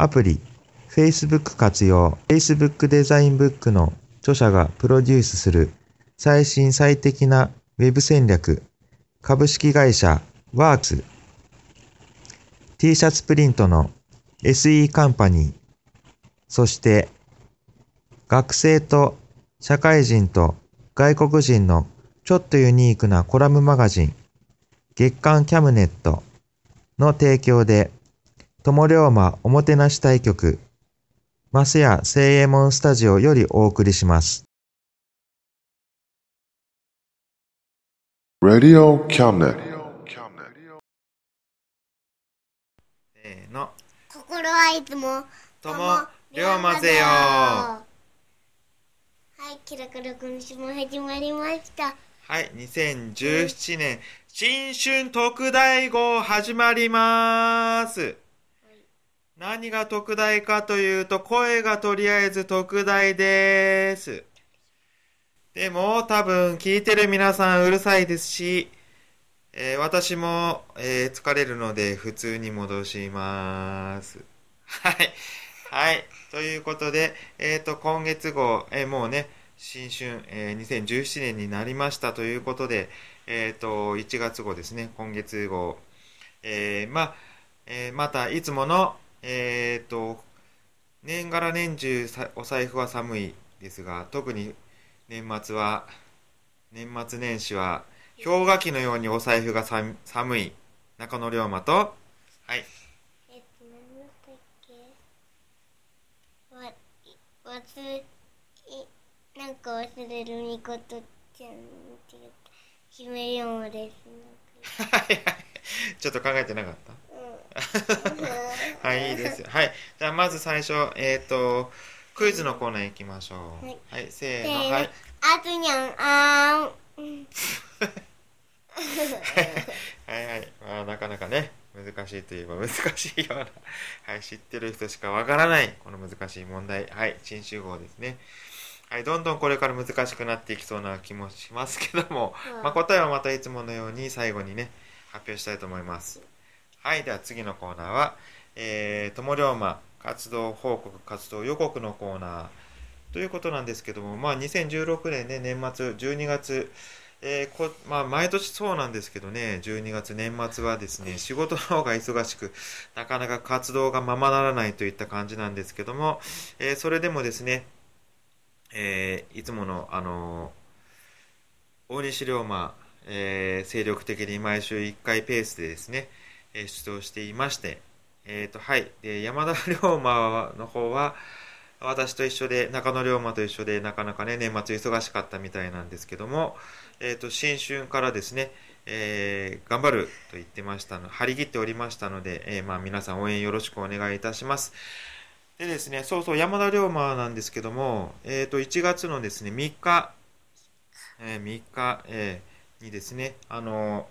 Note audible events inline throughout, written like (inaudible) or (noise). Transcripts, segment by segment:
アプリ、Facebook 活用、Facebook デザインブックの著者がプロデュースする最新最適なウェブ戦略、株式会社ワークス、T シャツプリントの SE カンパニー、そして学生と社会人と外国人のちょっとユニークなコラムマガジン、月刊キャムネットの提供で、友龍馬おもてなし対局、マスヤ聖右衛門スタジオよりお送りします。Radio cabinet. せーの、心はいつもとも龍馬ぜよはい、キラキラ今週も始まりました。はい、2017年新春特大号始まります。何が特大かというと、声がとりあえず特大です。でも、多分聞いてる皆さんうるさいですし、えー私も、えー疲れるので普通に戻します。はい。はい。ということで、えっ、と、今月号、えもうね、新春、え2017年になりましたということで、えっ、と、1月号ですね、今月号。えま、えまた、いつもの、えっ、と、年がら年中さお財布は寒いですが、特に年末は、年末年始は、氷河期のようにお財布がさ寒い。中野龍馬と、はい、えっと、何だったっけ？わ、い忘れ、い、なんか忘れるみことちゃん、違った。姫リオマです。(laughs) はいはい。ちょっと考えてなかった？(laughs) はい、いいですよ。はい。じゃあ、まず最初、えっ、と、クイズのコーナー行きましょう。はいはい、せーの、はい。あつにゃん、あーん。(laughs) はいはい。まあ、なかなかね、難しいといえば難しいような、はい、知ってる人しかわからない、この難しい問題。はい、新集合ですね。はい、どんどんこれから難しくなっていきそうな気もしますけども、うんまあ、答えはまたいつものように最後にね、発表したいと思います。はい、では次のコーナーは、えー、友龍馬活動報告活動予告のコーナーということなんですけども、まあ、2016年ね、年末12月、えーこまあ、毎年そうなんですけどね、12月年末はですね、仕事の方が忙しく、なかなか活動がままならないといった感じなんですけども、えーそれでもですね、えーいつもの、あのー大西龍馬、えー精力的に毎週1回ペースでですね、え出動していまして、えーと、はい。で、山田龍馬の方は、私と一緒で、中野龍馬と一緒で、なかなかね、年末忙しかったみたいなんですけども、えーと、新春からですね、えー頑張ると言ってましたの、張り切っておりましたので、えーまあ、皆さん応援よろしくお願いいたします。でですね、そうそう、山田龍馬なんですけども、えーと、1月のですね、3日、えー3日、えにですね、あの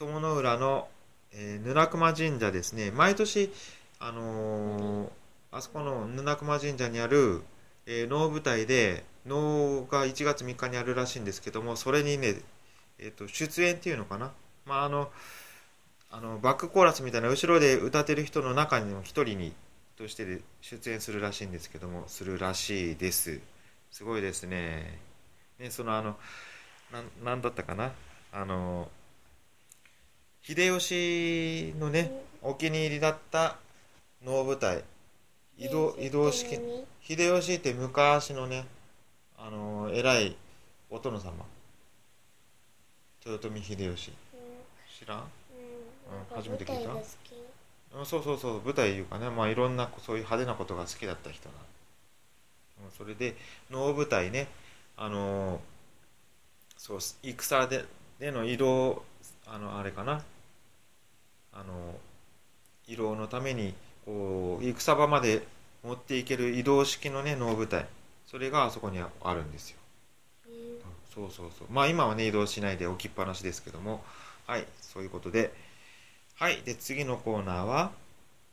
友の浦の、えー、布熊神社ですね、毎年、あのーあそこの布熊神社にある、えー能舞台で能が1月3日にあるらしいんですけどもそれにね、えー、と出演っていうのかな、まあ、あのあのバックコーラスみたいな後ろで歌ってる人の中の一人にとして出演するらしいんですけどもするらしいです。すごいですね。ねそのあのななんだったかな。あの秀吉のねお気に入りだった能舞台移動移動式何秀吉って昔のねあの偉いお殿様。豊臣秀吉。知らん？うん。うん初めて聞いた？うんそうそうそう舞台いうかねまあいろんなそういう派手なことが好きだった人なうんそれで能舞台ねあのーそう戦ででの移動あのあれかなあの移動のためにこう戦場まで持っていける移動式のね能舞台。それがあそこにあるんですよ。うんそうそうそう。まあ今はね移動しないで置きっぱなしですけども。はいそういうことで。はいで次のコーナーは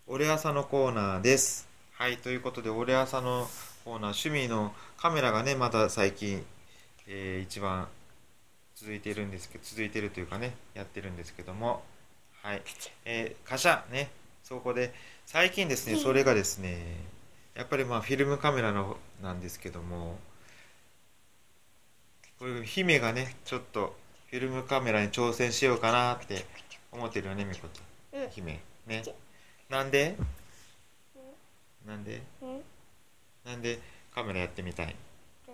俺朝のコーナーです。はいということで俺朝のコーナー趣味のカメラがねまた最近、えー一番続いているんですけど続いているというかねやってるんですけどもはい。えー、カシャね。そこで最近ですねそれがですねやっぱりまあフィルムカメラのなんですけどもこういう姫がねちょっとフィルムカメラに挑戦しようかなって思ってるよねみこちゃん。うん。姫。ね。なんで？なんで？うん。なんでカメラやってみたい？好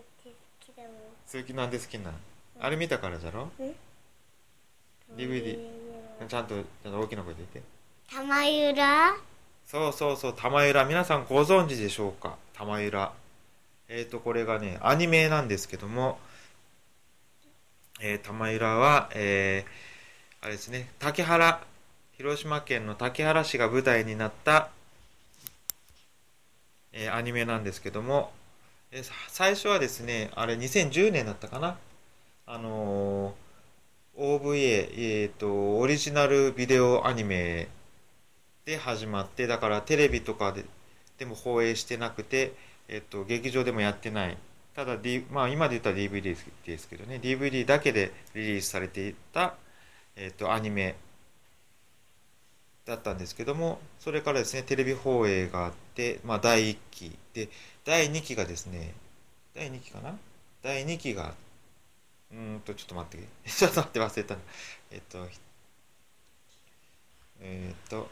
きなんで好きなの？あれ見たからじゃろ？DVD ちゃんとちゃんと大きな声で言って。玉浦？そうそうそう玉浦。皆さんご存知でしょうか？玉浦。えっ、ー、とこれがねアニメなんですけども、えー、玉浦はえー、あれですね竹原広島県の竹原市が舞台になった、えーアニメなんですけども、え最初はですねあれ2010年だったかな？あのー OVA、えー、とオリジナルビデオアニメで始まってだからテレビとかででも放映してなくて、えっと、劇場でもやってない。ただ、D まあ、今で言ったら DVD ですけどね。DVD だけでリリースされていた、えっと、アニメだったんですけどもそれからですねテレビ放映があって、まあ、第1期。で第2期がですね第2期かな？第2期があってうーんとちょっと待って。(laughs) ちょっと待って忘れた。なえっとえっと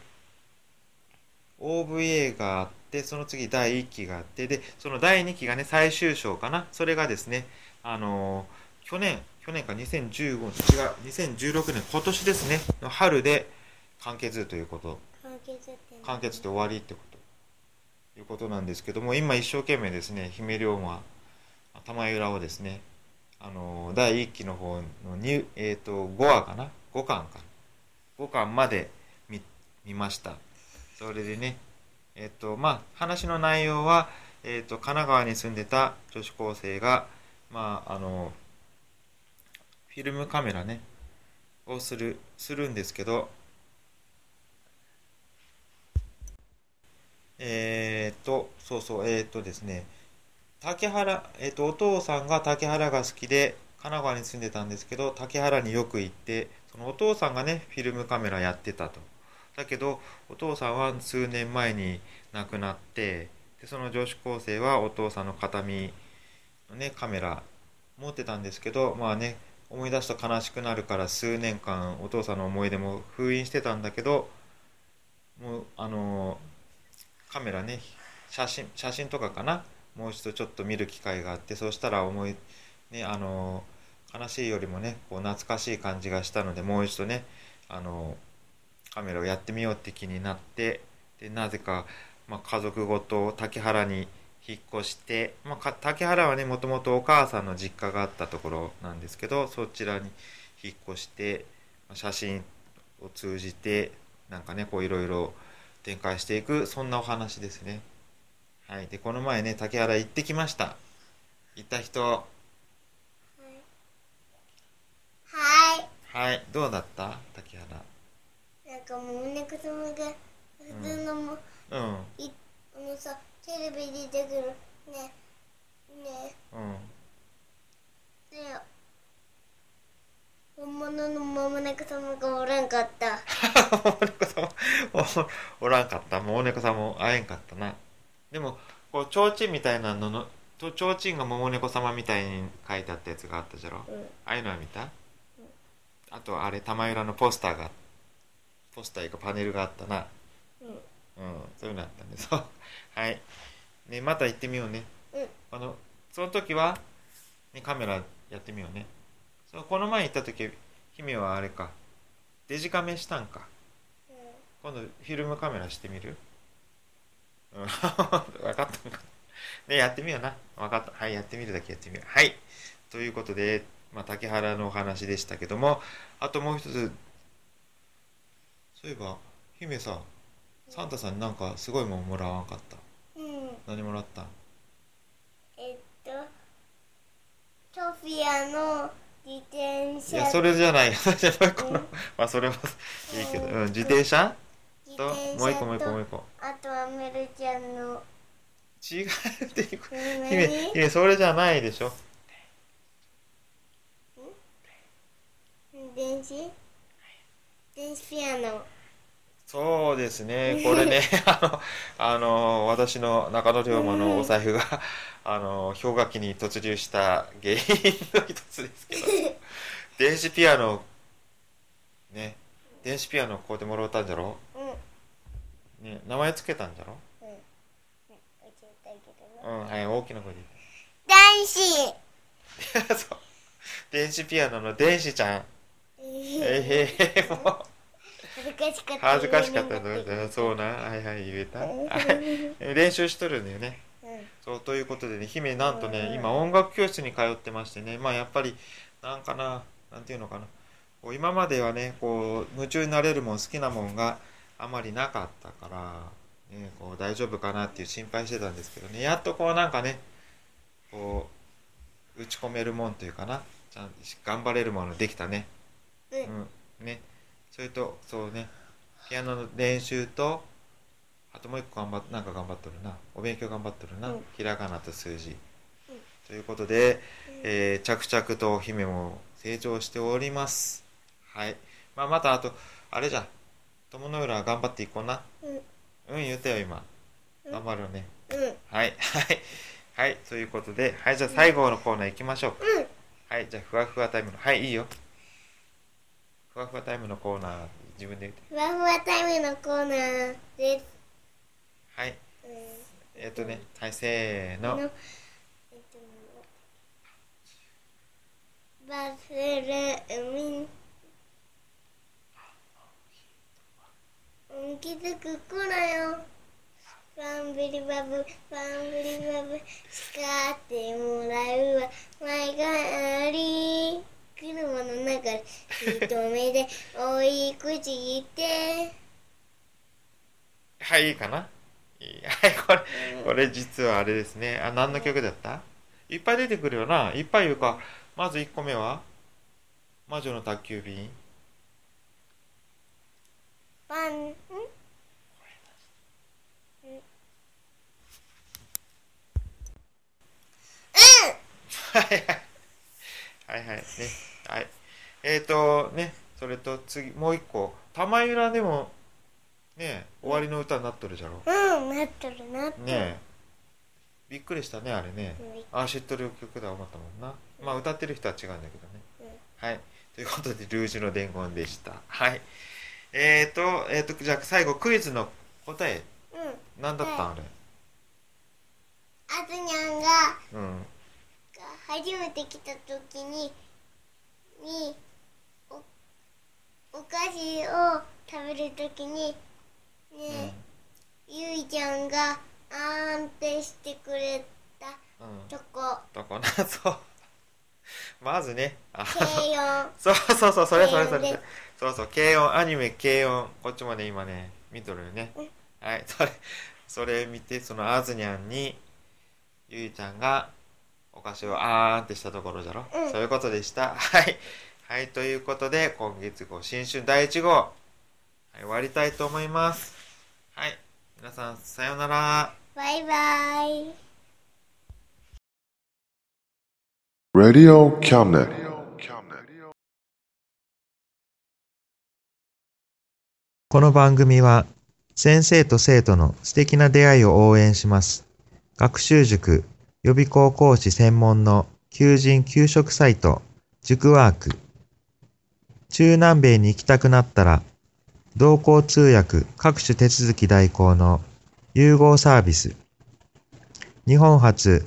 OVA があってその次第1期があってでその第2期がね最終章かな。それがですねあのー去年去年か2015違う2016年今年ですねの春で完結ということ。完結って完結で終わりってこと。いうことなんですけども今一生懸命ですね姫龍馬玉浦をですねあの第1期の方のに、えー、と5話かな？5巻か。5巻まで見見ました。それでねえっ、とまあ話の内容は、えー、と神奈川に住んでた女子高生がまああのフィルムカメラねをするするんですけどえー、とそうそうえー、とですね竹原、えー、とお父さんが竹原が好きで神奈川に住んでたんですけど竹原によく行ってそのお父さんがねフィルムカメラやってたと。だけどお父さんは数年前に亡くなってでその女子高生はお父さんの形見のねカメラ持ってたんですけどまあね思い出すと悲しくなるから数年間お父さんの思い出も封印してたんだけどもうあのカメラね写真写真とかかなもう一度ちょっと見る機会があってそうしたら思いねあの悲しいよりもねこう懐かしい感じがしたのでもう一度ねあのカメラをやってみようって気になってでなぜか、まあ、家族ごと竹原に引っ越して、まあ、竹原はねもともとお母さんの実家があったところなんですけどそちらに引っ越して写真を通じてなんかねこういろいろ展開していくそんなお話ですね。はい、でこの前ね竹原行ってきました。行った人。はい。はい。どうだった？竹原。なんかもうお猫様が普通のも、うん。いあのさテレビに出てくるねね。うん。で本物の桃猫様がおらんかった。桃猫さんもおおらんかった。もうお猫さんも会えんかったなでもこう提灯みたいなののと提灯が桃猫様みたいに書いてあったやつがあったじゃろ、うん。ああいうのは見た、あとあれ玉浦のポスターがポスターかパネルがあったな。うん。うんそういうのあったね。そう。(laughs) はい。ねまた行ってみようね。うん。あのその時は、ね、カメラやってみようね。そうこの前行った時姫はあれか。デジカメしたんか。今度フィルムカメラしてみる？うん分かったのかねやってみような。分かった。はいやってみるだけやってみようはい。ということで、まあ、竹原のお話でしたけどもあともう一つ。そういえば姫さサンタさんになんかすごいもんもらわんかった。うん。何もらったん？えっとソフィアの自転い車やそれじゃない。(laughs) よじゃあもう一個うん。まあそれもいいけど、うん、自転車？ともう一個もう一個もう一個。あとはメルちゃんの。違うっていう何姫姫それじゃないでしょ。電子？電子ピアノ。そうですね。これね (laughs) あのあの私の中野龍馬のお財布があの氷河期に突入した原因の一つですけど。(laughs) 電子ピアノね電子ピアノこうやってもらったんじゃろ？うね名前つけたんじゃろ？うん。教えたけどなうんはい大きな声で男子言って。(laughs) そう。電子ピアノの電子ちゃん。えへへ。もう恥ずかしかった恥ずかしかったそうな。はいはい言えた。い。練習しとるんだよね。うん。そうということでね姫なんとうん。ね今音楽教室に通ってましてね。まあやっぱりなんかななんていうのかな。こう今まではねこう夢中になれるもん好きなもんがあまりなかったから、ね、こう大丈夫かなっていう心配してたんですけどね。やっとこうなんかねこう打ち込めるもんというかな。ちゃんと頑張れるものできたね。うんうん。ね。それとそうね。ピアノの練習とあともう一個頑張っなんか頑張っとるな。お勉強頑張っとるな、うん。ひらがなと数字、うん。ということで、えー着々と姫も成長しております。はい、まあ、またあとあれじゃ友の浦頑張っていこうな。うん。うん言ったよ今。うん。頑張るね、うん。はいはいはいということではいじゃあ最後のコーナー行きましょう、うん。はいじゃあふわふわタイムのはいいいよ。ふわふわタイムのコーナー自分で言って。ふわふわタイムのコーナーです。はい。うん。えっ、とねはいせーの。のえっとバスル海うん気づく頃よバンビリバブバンビリバブ叱ってもらうわ。前があり車の中で一目で追い口言って。はいいいかな？はいこれこれ実はあれですね。あ何の曲だった？いっぱい出てくるよな。いっぱい言うか。まず1個目は？魔女の宅急便。バン。ん。はいはい。はいはい。ね。はい。えっ、ー、とねそれと次もう一個。玉浦でもね終わりの歌になっとるじゃろ。うんなっとるなっとる。ねえ。びっくりしたねあれね。うんあ知っとる曲だ思ったもんな。まあ歌ってる人は違うんだけどね。うん。はい。ということでルージュの伝言でした。はいえーとえーとじゃあ最後クイズの答えうん。何だったんあれ？あずにゃんがうん。が初めて来た時ににおお菓子を食べる時にね、ゆいちゃんがあーんってしてくれたうん。うんとこな (laughs) そうまずねあ (laughs) そうそうそうそれそれそれ。そうそう軽音アニメ軽音こっちまで今ね見とるよねうんはいそれそれ見てそのあずにゃんにゆいちゃんがお菓子をあーんってしたところじゃろ、うんそういうことでしたはいはいということで今月号新春第1号、はい、終わりたいと思いますはい皆さんさようならバイバイ Radio Cabinet. この番組は先生と生徒の素敵な出会いを応援します。学習塾予備高校師専門の求人・給食サイト塾ワーク。中南米に行きたくなったら同行通訳各種手続き代行の融合サービス。日本初、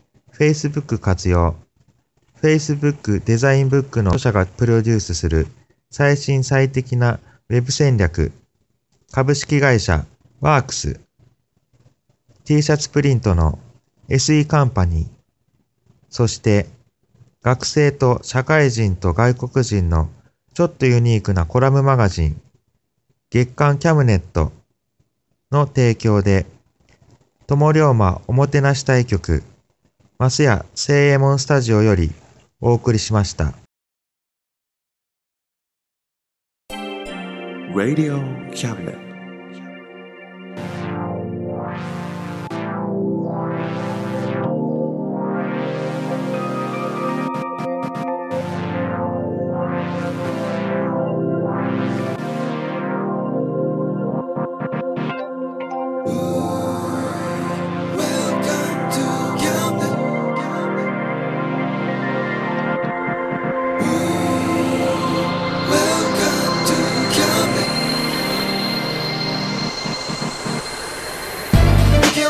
Facebook 活用。Facebook デザインブックの著者がプロデュースする最新最適なウェブ戦略。株式会社ワークス。T シャツプリントの SE カンパニー。そして学生と社会人と外国人のちょっとユニークなコラムマガジン月刊キャムネットの提供で友龍馬おもてなし対局マスヤ聖右衛門スタジオよりお送りしました。Radio Cabinet.